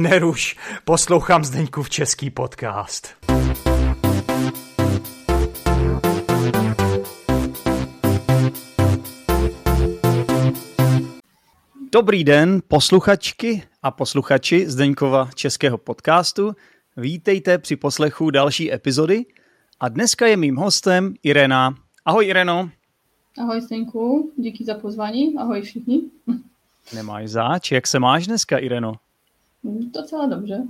Neruš, poslouchám Zdeňkův český podcast. Dobrý den, posluchačky a posluchači Zdeňkova českého podcastu. Vítejte při poslechu další epizody a dneska je mým hostem Irena. Ahoj Ireno. Ahoj Zdeňku, díky za pozvání. Ahoj všichni. Nemáš záč, jak se máš dneska Ireno? Docela dobře.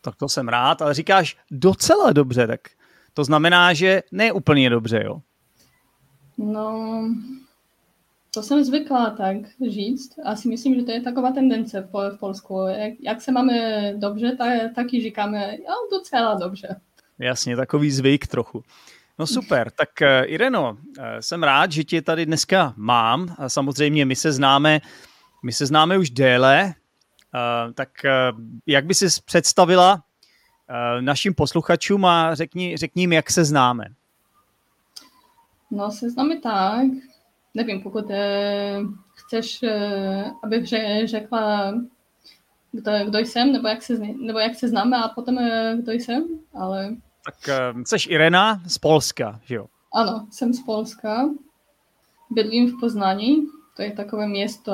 Tak to jsem rád, ale říkáš docela dobře, tak to znamená, že ne úplně dobře, jo? No, to jsem zvykla tak říct. Asi myslím, že to je taková tendence v, Polsku. Jak, jak se máme dobře, tak, taky říkáme, jo, docela dobře. Jasně, takový zvyk trochu. No super, tak uh, Ireno, uh, jsem rád, že tě tady dneska mám. Samozřejmě my se známe, my se známe už déle, tak uh, jak by si představila uh, našim posluchačům a řekni, řekni jim, jak se známe. No, se známe tak, nevím, pokud eh, chceš, eh, abych řekla, kdo, kdo jsem, nebo jak, se, nebo jak se známe a potom eh, kdo jsem, ale... Tak jsi Irena z Polska, že jo? Ano, jsem z Polska. Bydlím v Poznání, to je takové město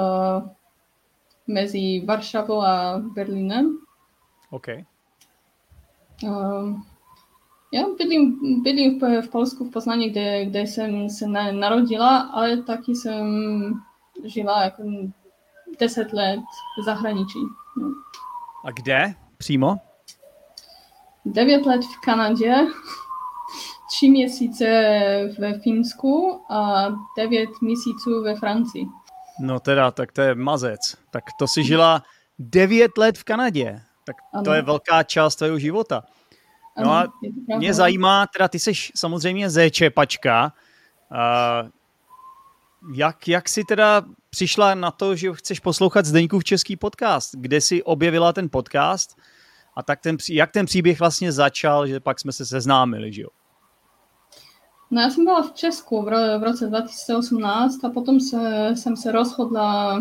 mezi Varšavou a Berlínem. OK. Uh, já bydlím, bydlím v, v Polsku, v Poznaní, kde, kde jsem se na, narodila, ale taky jsem žila jako 10 let v zahraničí. No. A kde přímo? 9 let v Kanadě, 3 měsíce ve Finsku a 9 měsíců ve Francii. No teda, tak to je mazec. Tak to si žila 9 let v Kanadě. Tak to ano. je velká část tvého života. No a mě zajímá, teda ty jsi samozřejmě ze Čepačka, uh, jak, jak jsi teda přišla na to, že chceš poslouchat Zdeňkův český podcast? Kde jsi objevila ten podcast? A tak ten, jak ten příběh vlastně začal, že pak jsme se seznámili, že jo? No já jsem byla v Česku v, roce 2018 a potom se, jsem se rozhodla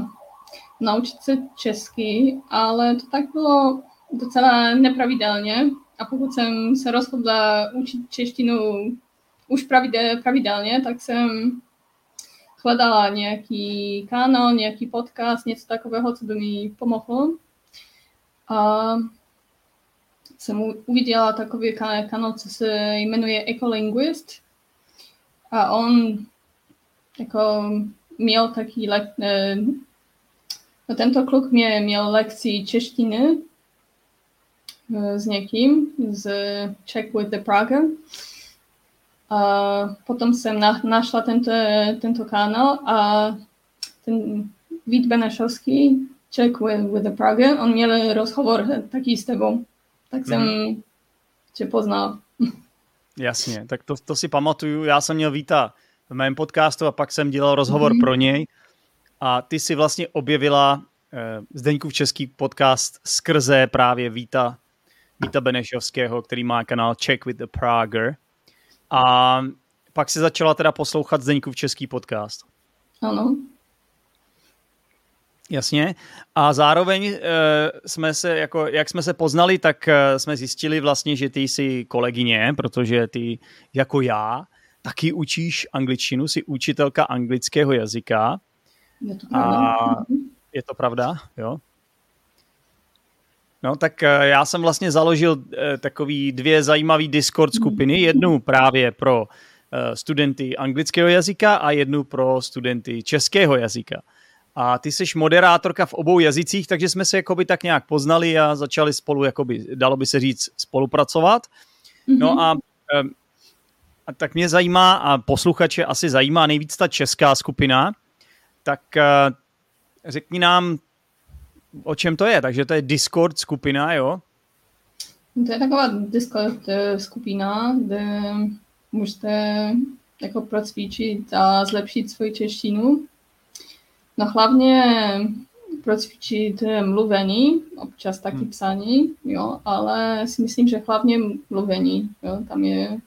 naučit se česky, ale to tak bylo docela nepravidelně, a pokud jsem se rozhodla učit češtinu už pravidelně, tak jsem hledala nějaký kanál, nějaký podcast, něco takového, co by mi pomohlo. A jsem uviděla takový kanál, co se jmenuje Ecolinguist. A on jako měl taký lek, no tento kluk mě měl lekci češtiny s někým z Check with the Praga. A potom jsem na, našla tento, tento kanál a ten Vít Benešovský, Check with, with the Praga, on měl rozhovor taky s tebou. Tak jsem hmm. tě poznal. Jasně, tak to, to si pamatuju. Já jsem měl Víta v mém podcastu a pak jsem dělal rozhovor mm-hmm. pro něj. A ty si vlastně objevila eh, Zdeňkův český podcast skrze právě Víta Víta Benešovského, který má kanál Check with the Prager. A pak si začala teda poslouchat Zdeňkův český podcast. Ano. Jasně. A zároveň e, jsme se, jako, jak jsme se poznali, tak e, jsme zjistili vlastně, že ty jsi kolegyně, protože ty jako já taky učíš angličtinu, jsi učitelka anglického jazyka. Je to pravda. A je to pravda, jo? No tak eh, já jsem vlastně založil eh, takový dvě zajímavé Discord skupiny. Jednu právě pro eh, studenty anglického jazyka a jednu pro studenty českého jazyka. A ty jsi moderátorka v obou jazycích, takže jsme se jakoby tak nějak poznali a začali spolu, jakoby, dalo by se říct, spolupracovat. Mm-hmm. No a, a tak mě zajímá, a posluchače asi zajímá nejvíc ta česká skupina, tak řekni nám, o čem to je? Takže to je Discord skupina, jo? To je taková Discord eh, skupina, kde můžete jako procvičit a zlepšit svoji češtinu. No hlavně procvičit mluvení, občas taky hmm. psaní, jo, ale si myslím, že hlavně mluvení, jo, tam je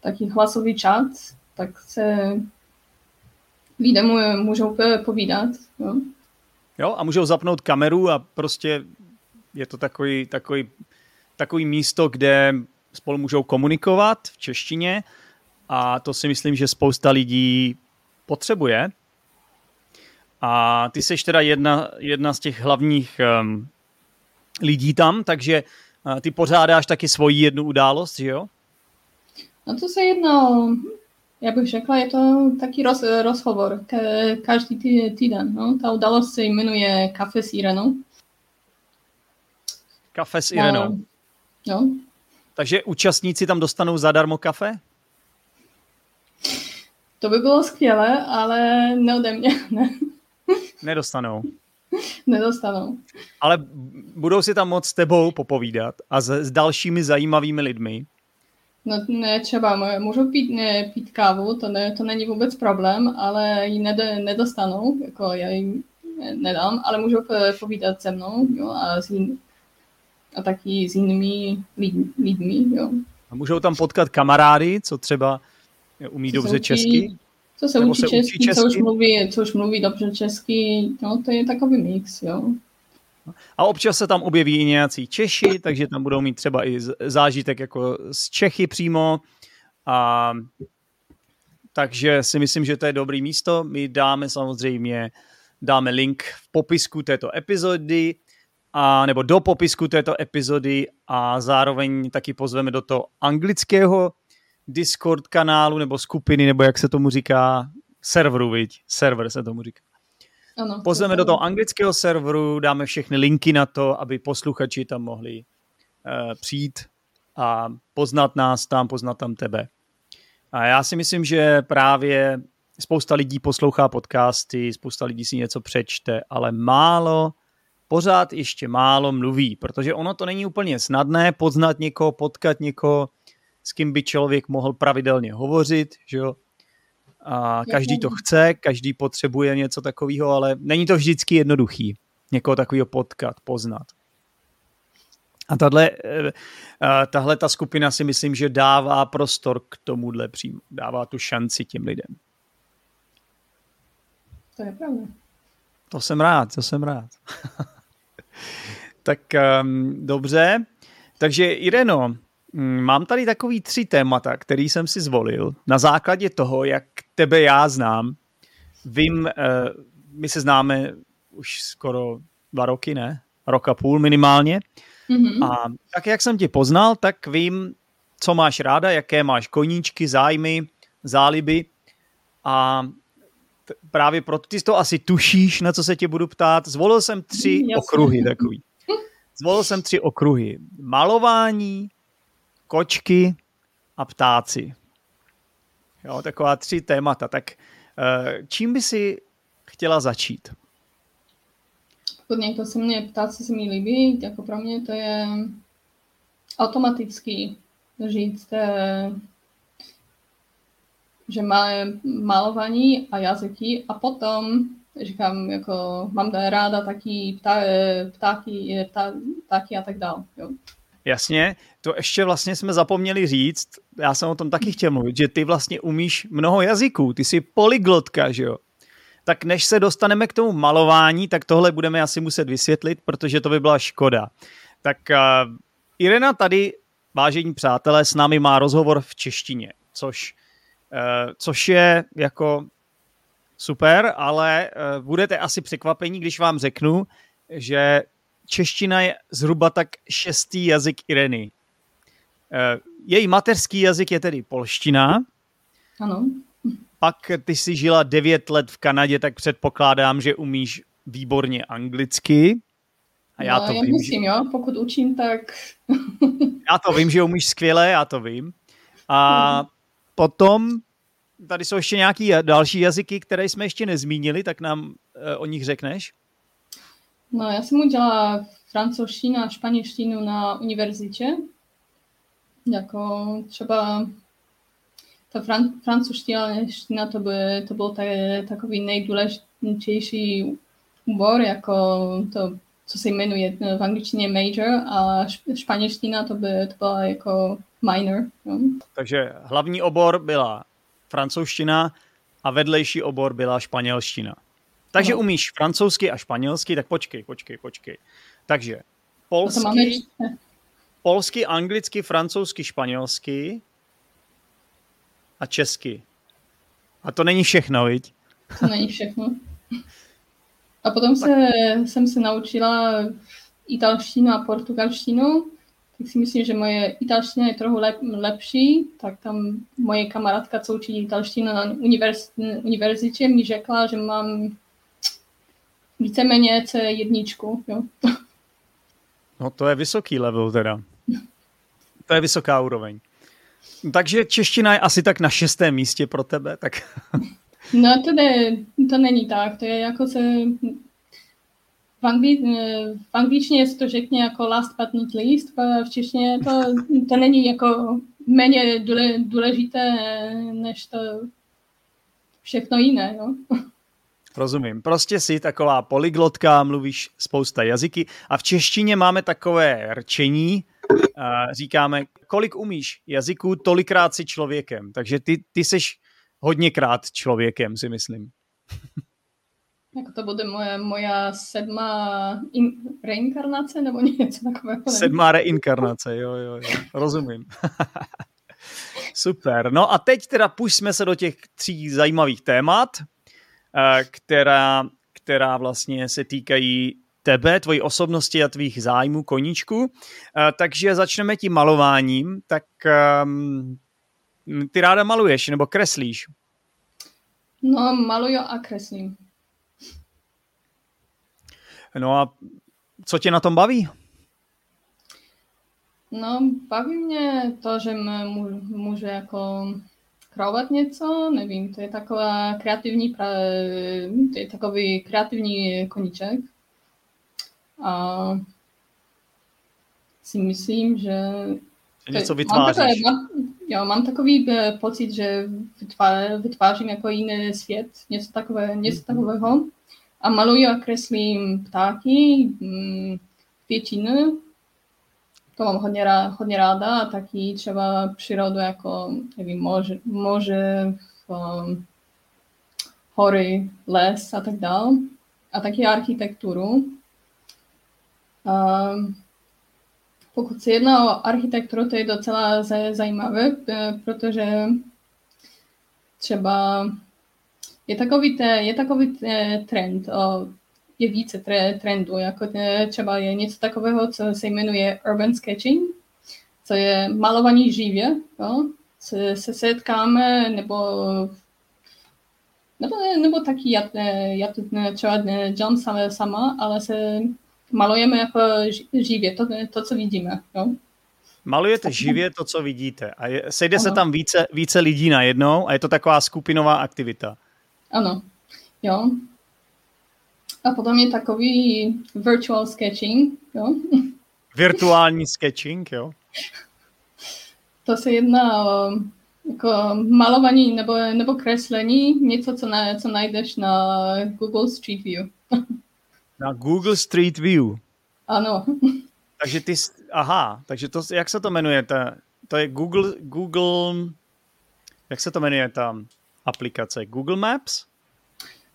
taky hlasový čat, tak se lidé můžou povídat, jo. Jo, a můžou zapnout kameru a prostě je to takový, takový, takový místo, kde spolu můžou komunikovat v češtině a to si myslím, že spousta lidí potřebuje. A ty jsi teda jedna, jedna z těch hlavních um, lidí tam, takže uh, ty pořádáš taky svoji jednu událost, že jo? No to se jedno, já bych řekla, je to taký roz, rozhovor ke, každý tý, týden. No? Ta událost se jmenuje Kafe s Irenou. Kafe s Irenou. No. no. Takže účastníci tam dostanou zadarmo kafe? To by bylo skvělé, ale ne ode mě, ne. Nedostanou. Nedostanou. Ale budou si tam moc s tebou popovídat a s, s dalšími zajímavými lidmi. No ne, třeba můžou pít, ne, pít kávu, to, ne, to není vůbec problém, ale ji nedostanou, jako já jim nedám, ale můžou povídat se mnou jo, a, s jin, a taky s jinými lid, lidmi. Jo. A můžou tam potkat kamarády, co třeba umí co dobře česky? Co se, učí, se česky, učí česky, co už mluví, co už mluví dobře česky, no to je takový mix, jo. A občas se tam objeví i nějací Češi, takže tam budou mít třeba i zážitek jako z Čechy přímo. A takže si myslím, že to je dobrý místo. My dáme samozřejmě dáme link v popisku této epizody a, nebo do popisku této epizody a zároveň taky pozveme do toho anglického Discord kanálu nebo skupiny, nebo jak se tomu říká, serveru, viď? Server se tomu říká. Ano, Pozveme do toho anglického serveru, dáme všechny linky na to, aby posluchači tam mohli uh, přijít a poznat nás tam, poznat tam tebe. A já si myslím, že právě spousta lidí poslouchá podcasty, spousta lidí si něco přečte, ale málo, pořád ještě málo mluví, protože ono to není úplně snadné poznat někoho, potkat někoho, s kým by člověk mohl pravidelně hovořit, že jo? A každý to chce, každý potřebuje něco takového, ale není to vždycky jednoduchý někoho takového potkat, poznat. A tahle, eh, tahle ta skupina si myslím, že dává prostor k tomuhle přímo, dává tu šanci těm lidem. To je pravda. To jsem rád, to jsem rád. tak um, dobře, takže Ireno, mám tady takový tři témata, který jsem si zvolil na základě toho, jak tebe já znám. Vím, eh, my se známe už skoro dva roky, ne? Rok a půl minimálně. Mm-hmm. A tak, jak jsem tě poznal, tak vím, co máš ráda, jaké máš koníčky, zájmy, záliby a t- právě proto ty to asi tušíš, na co se tě budu ptát. Zvolil jsem tři Jasně. okruhy takový. Zvolil jsem tři okruhy. Malování, kočky a ptáci. Jo, taková tři témata. Tak eh, čím by si chtěla začít? Pokud někdo se mě ptáci se mi líbí, jako pro mě to je automaticky říct, eh, že má malování a jazyky a potom říkám, jako mám ráda taky ptá, ptáky, ptá, ptáky a tak dále. Jasně, to ještě vlastně jsme zapomněli říct, já jsem o tom taky chtěl mluvit, že ty vlastně umíš mnoho jazyků, ty jsi polyglotka, že jo? Tak než se dostaneme k tomu malování, tak tohle budeme asi muset vysvětlit, protože to by byla škoda. Tak uh, Irena tady, vážení přátelé, s námi má rozhovor v češtině, což, uh, což je jako super, ale uh, budete asi překvapení, když vám řeknu, že čeština je zhruba tak šestý jazyk Ireny. Eh, její mateřský jazyk je tedy polština. Ano. Pak ty jsi žila devět let v Kanadě, tak předpokládám, že umíš výborně anglicky. A já no, to já vím, myslím, že... jo, pokud učím, tak... já to vím, že umíš skvěle, já to vím. A mhm. potom tady jsou ještě nějaký další jazyky, které jsme ještě nezmínili, tak nám uh, o nich řekneš? No, já jsem udělala francouzštinu a španělštinu na univerzitě. Jako třeba ta fran, francouzština to, by, to byl tak, takový nejdůležitější úbor, jako to, co se jmenuje v angličtině major a španělština to, by, to byla jako minor. No. Takže hlavní obor byla francouzština a vedlejší obor byla španělština. Takže no. umíš francouzsky a španělsky, tak počkej, počkej, počkej. Takže polsky, polsky, anglicky, francouzsky, španělsky a česky. A to není všechno, viď? To není všechno. A potom se, jsem se naučila italštinu a portugalštinu, tak si myslím, že moje italština je trochu lep, lepší, tak tam moje kamarádka, co učí italštinu na univerzitě, mi řekla, že mám víceméně C1. Jo. No to je vysoký level teda. To je vysoká úroveň. Takže čeština je asi tak na šestém místě pro tebe, tak... No to, ne, to není tak, to je jako se... V, angli, v angličtině se to řekne jako last but not least, v češtině to, to není jako méně důležité než to všechno jiné. Jo? Rozumím. Prostě jsi taková polyglotka, mluvíš spousta jazyky a v češtině máme takové rčení, říkáme, kolik umíš jazyků, tolikrát si člověkem. Takže ty, ty seš hodněkrát člověkem, si myslím. Jako to bude moje, moja sedmá in, reinkarnace nebo něco takového? Sedmá reinkarnace, jo, jo, jo. Rozumím. Super. No a teď teda pušťme se do těch tří zajímavých témat, která, která vlastně se týkají tebe, tvojí osobnosti a tvých zájmů koníčku. Eh, takže začneme tím malováním. Tak um, ty ráda maluješ nebo kreslíš? No, maluju a kreslím. No a co tě na tom baví? No, baví mě to, že můžu, můžu jako kreovat něco, nevím, to je taková kreativní, to je takový kreativní koníček. A si myslím, že... Něco vytváříš. Mám takové, mám, jo, mám takový eh, pocit, že vytvá, vytvářím jako jiný svět, něco, takové, něco mhm. takového. A maluji a kreslím ptáky, mm, květiny, to mám hodně, ráda, hodně ráda a taky třeba přírodu jako, nevím, moře, moře um, hory, les a tak dále. A taky architekturu. Um, pokud se jedná o architekturu, to je docela zajímavé, eh, protože třeba je takový, te, je takový te, trend, o, je více tre, trendů, jako te, třeba je něco takového, co se jmenuje urban sketching, co je malovaní živě, jo? Se, se setkáme, nebo nebo, nebo taky já, já to třeba dělám sama, sama, ale se malujeme jako živě, to, to co vidíme. Jo? Malujete živě to, co vidíte. A je, sejde ano. se tam více, více lidí najednou a je to taková skupinová aktivita. Ano, jo. A potom je takový virtual sketching, jo. Virtuální sketching, jo. To se jedná o jako malování nebo, nebo kreslení, něco, co, na, co najdeš na Google Street View. Na Google Street View. Ano. Takže ty, aha, takže to, jak se to jmenuje? To, to je Google, Google, jak se to jmenuje ta aplikace? Google Maps?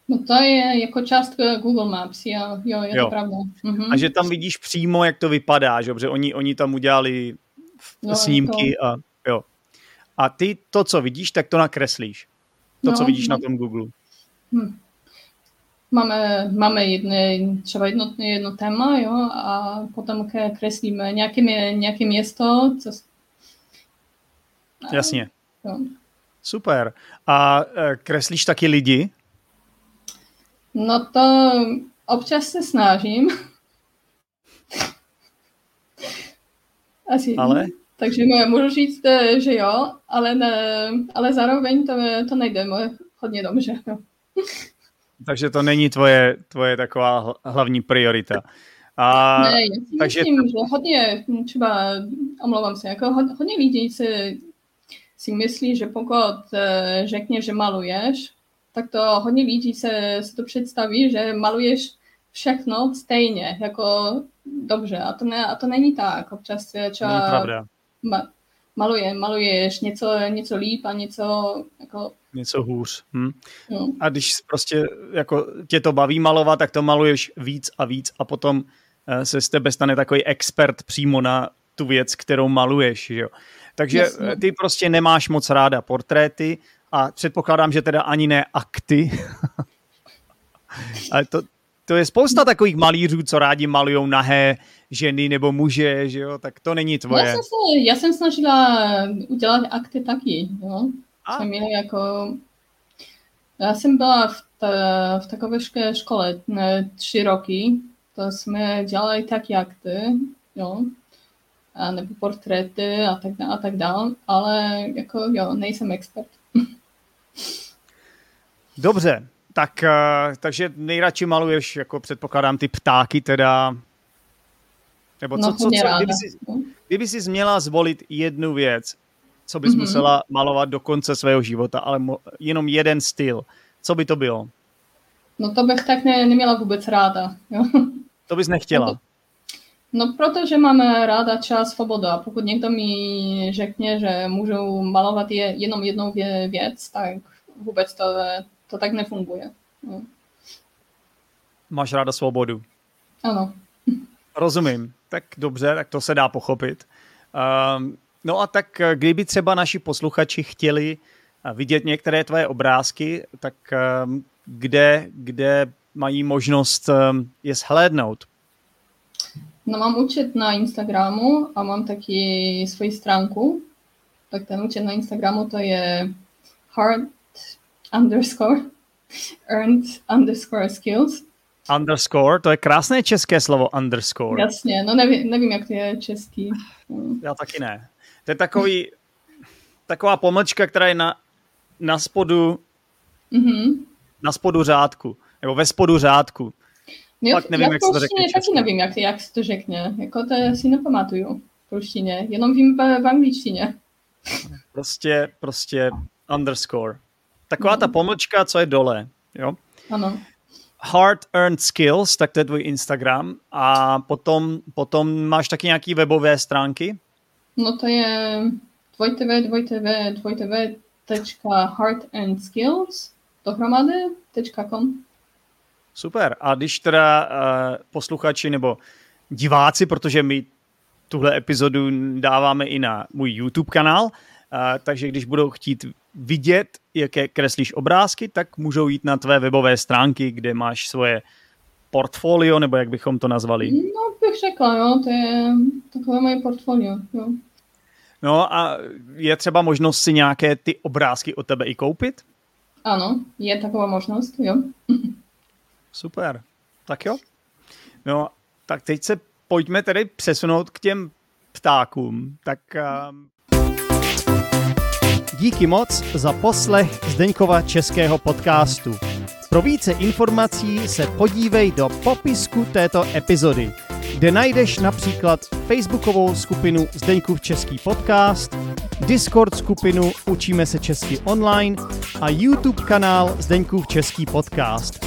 No to je jako část Google Maps, jo, jo je jo. to pravda. Mhm. A že tam vidíš přímo, jak to vypadá, že? Protože oni, oni tam udělali no, snímky to... a jo. A ty to, co vidíš, tak to nakreslíš. To, no, co vidíš no. na tom Google. Hm. Máme, máme jedné, třeba jedno, jedno téma, jo, a potom kreslíme nějaké, nějaké město. Co... Jasně. Jo. Super. A e, kreslíš taky lidi? No to občas se snažím. Asi. Ale? Takže můžu říct, e, že jo, ale, ne, ale zároveň to, to nejde hodně dobře. Jo. Takže to není tvoje, tvoje taková hlavní priorita. A, ne, já si takže... myslím, že hodně, třeba, omlouvám se, jako hodně lidí si, si myslí, že pokud eh, řekne, že maluješ, tak to hodně lidí se, se to představí, že maluješ všechno stejně, jako dobře, a to, ne, a to není tak. Občas třeba ma, maluje, maluješ něco, něco líp a něco jako něco hůř. Hm? A když prostě jako tě to baví malovat, tak to maluješ víc a víc a potom eh, se z tebe stane takový expert přímo na tu věc, kterou maluješ. Že jo? Takže Jasně. ty prostě nemáš moc ráda portréty a předpokládám, že teda ani ne akty. Ale to, to je spousta takových malířů, co rádi malujou nahé ženy nebo muže, že jo, tak to není tvoje. Já jsem, se, já jsem snažila udělat akty taky, jo. A? Jsem jako... Já jsem byla v, ta, v takové škole ne, tři roky, to jsme dělali taky akty, jo, a nebo portréty a tak, a tak dále, ale jako jo, nejsem expert. Dobře, tak, uh, takže nejradši maluješ, jako předpokládám, ty ptáky teda, nebo co, no, co, co kdyby, jsi, kdyby jsi měla zvolit jednu věc, co bys mm-hmm. musela malovat do konce svého života, ale mo, jenom jeden styl, co by to bylo? No to bych tak ne, neměla vůbec ráda. Jo? To bys nechtěla? No, no protože máme ráda čas svobodu a pokud někdo mi řekne, že můžu malovat je, jenom jednou věc, tak vůbec to to tak nefunguje. No. Máš ráda svobodu. Ano. Rozumím. Tak dobře, tak to se dá pochopit. Um, no a tak kdyby třeba naši posluchači chtěli eh, vidět některé tvoje obrázky, tak um, kde, kde mají možnost um, je shlédnout? No mám účet na Instagramu a mám taky svoji stránku. Tak ten účet na Instagramu to je hard underscore earned underscore skills. Underscore, to je krásné české slovo underscore. Jasně, no nevím, nevím jak to je český. Já taky ne. To je takový, taková pomlčka, která je na, na spodu mm-hmm. na spodu řádku, nebo ve spodu řádku. Jo, Fakt nevím, jak se to řekne taky nevím, jak, jak se to řekne. Jako to si nepamatuju v ruštině, jenom vím v, v angličtině. Prostě, prostě underscore. Taková ta pomlčka, co je dole. Jo? Ano. Hard Earned Skills, tak to je tvůj Instagram. A potom, potom máš taky nějaké webové stránky? No to je dvojtv, dvojtv, dvojtv, hardandskills dohromady.com Super. A když teda uh, posluchači nebo diváci, protože my tuhle epizodu dáváme i na můj YouTube kanál, uh, takže když budou chtít vidět, jaké kreslíš obrázky, tak můžou jít na tvé webové stránky, kde máš svoje portfolio, nebo jak bychom to nazvali? No, bych řekla, jo, to je takové moje portfolio, jo. No a je třeba možnost si nějaké ty obrázky od tebe i koupit? Ano, je taková možnost, jo. Super, tak jo. No, tak teď se pojďme tedy přesunout k těm ptákům. Tak um, Díky moc za poslech Zdeňkova českého podcastu. Pro více informací se podívej do popisku této epizody, kde najdeš například facebookovou skupinu Zdeňkův český podcast, Discord skupinu Učíme se česky online a YouTube kanál Zdeňkův český podcast.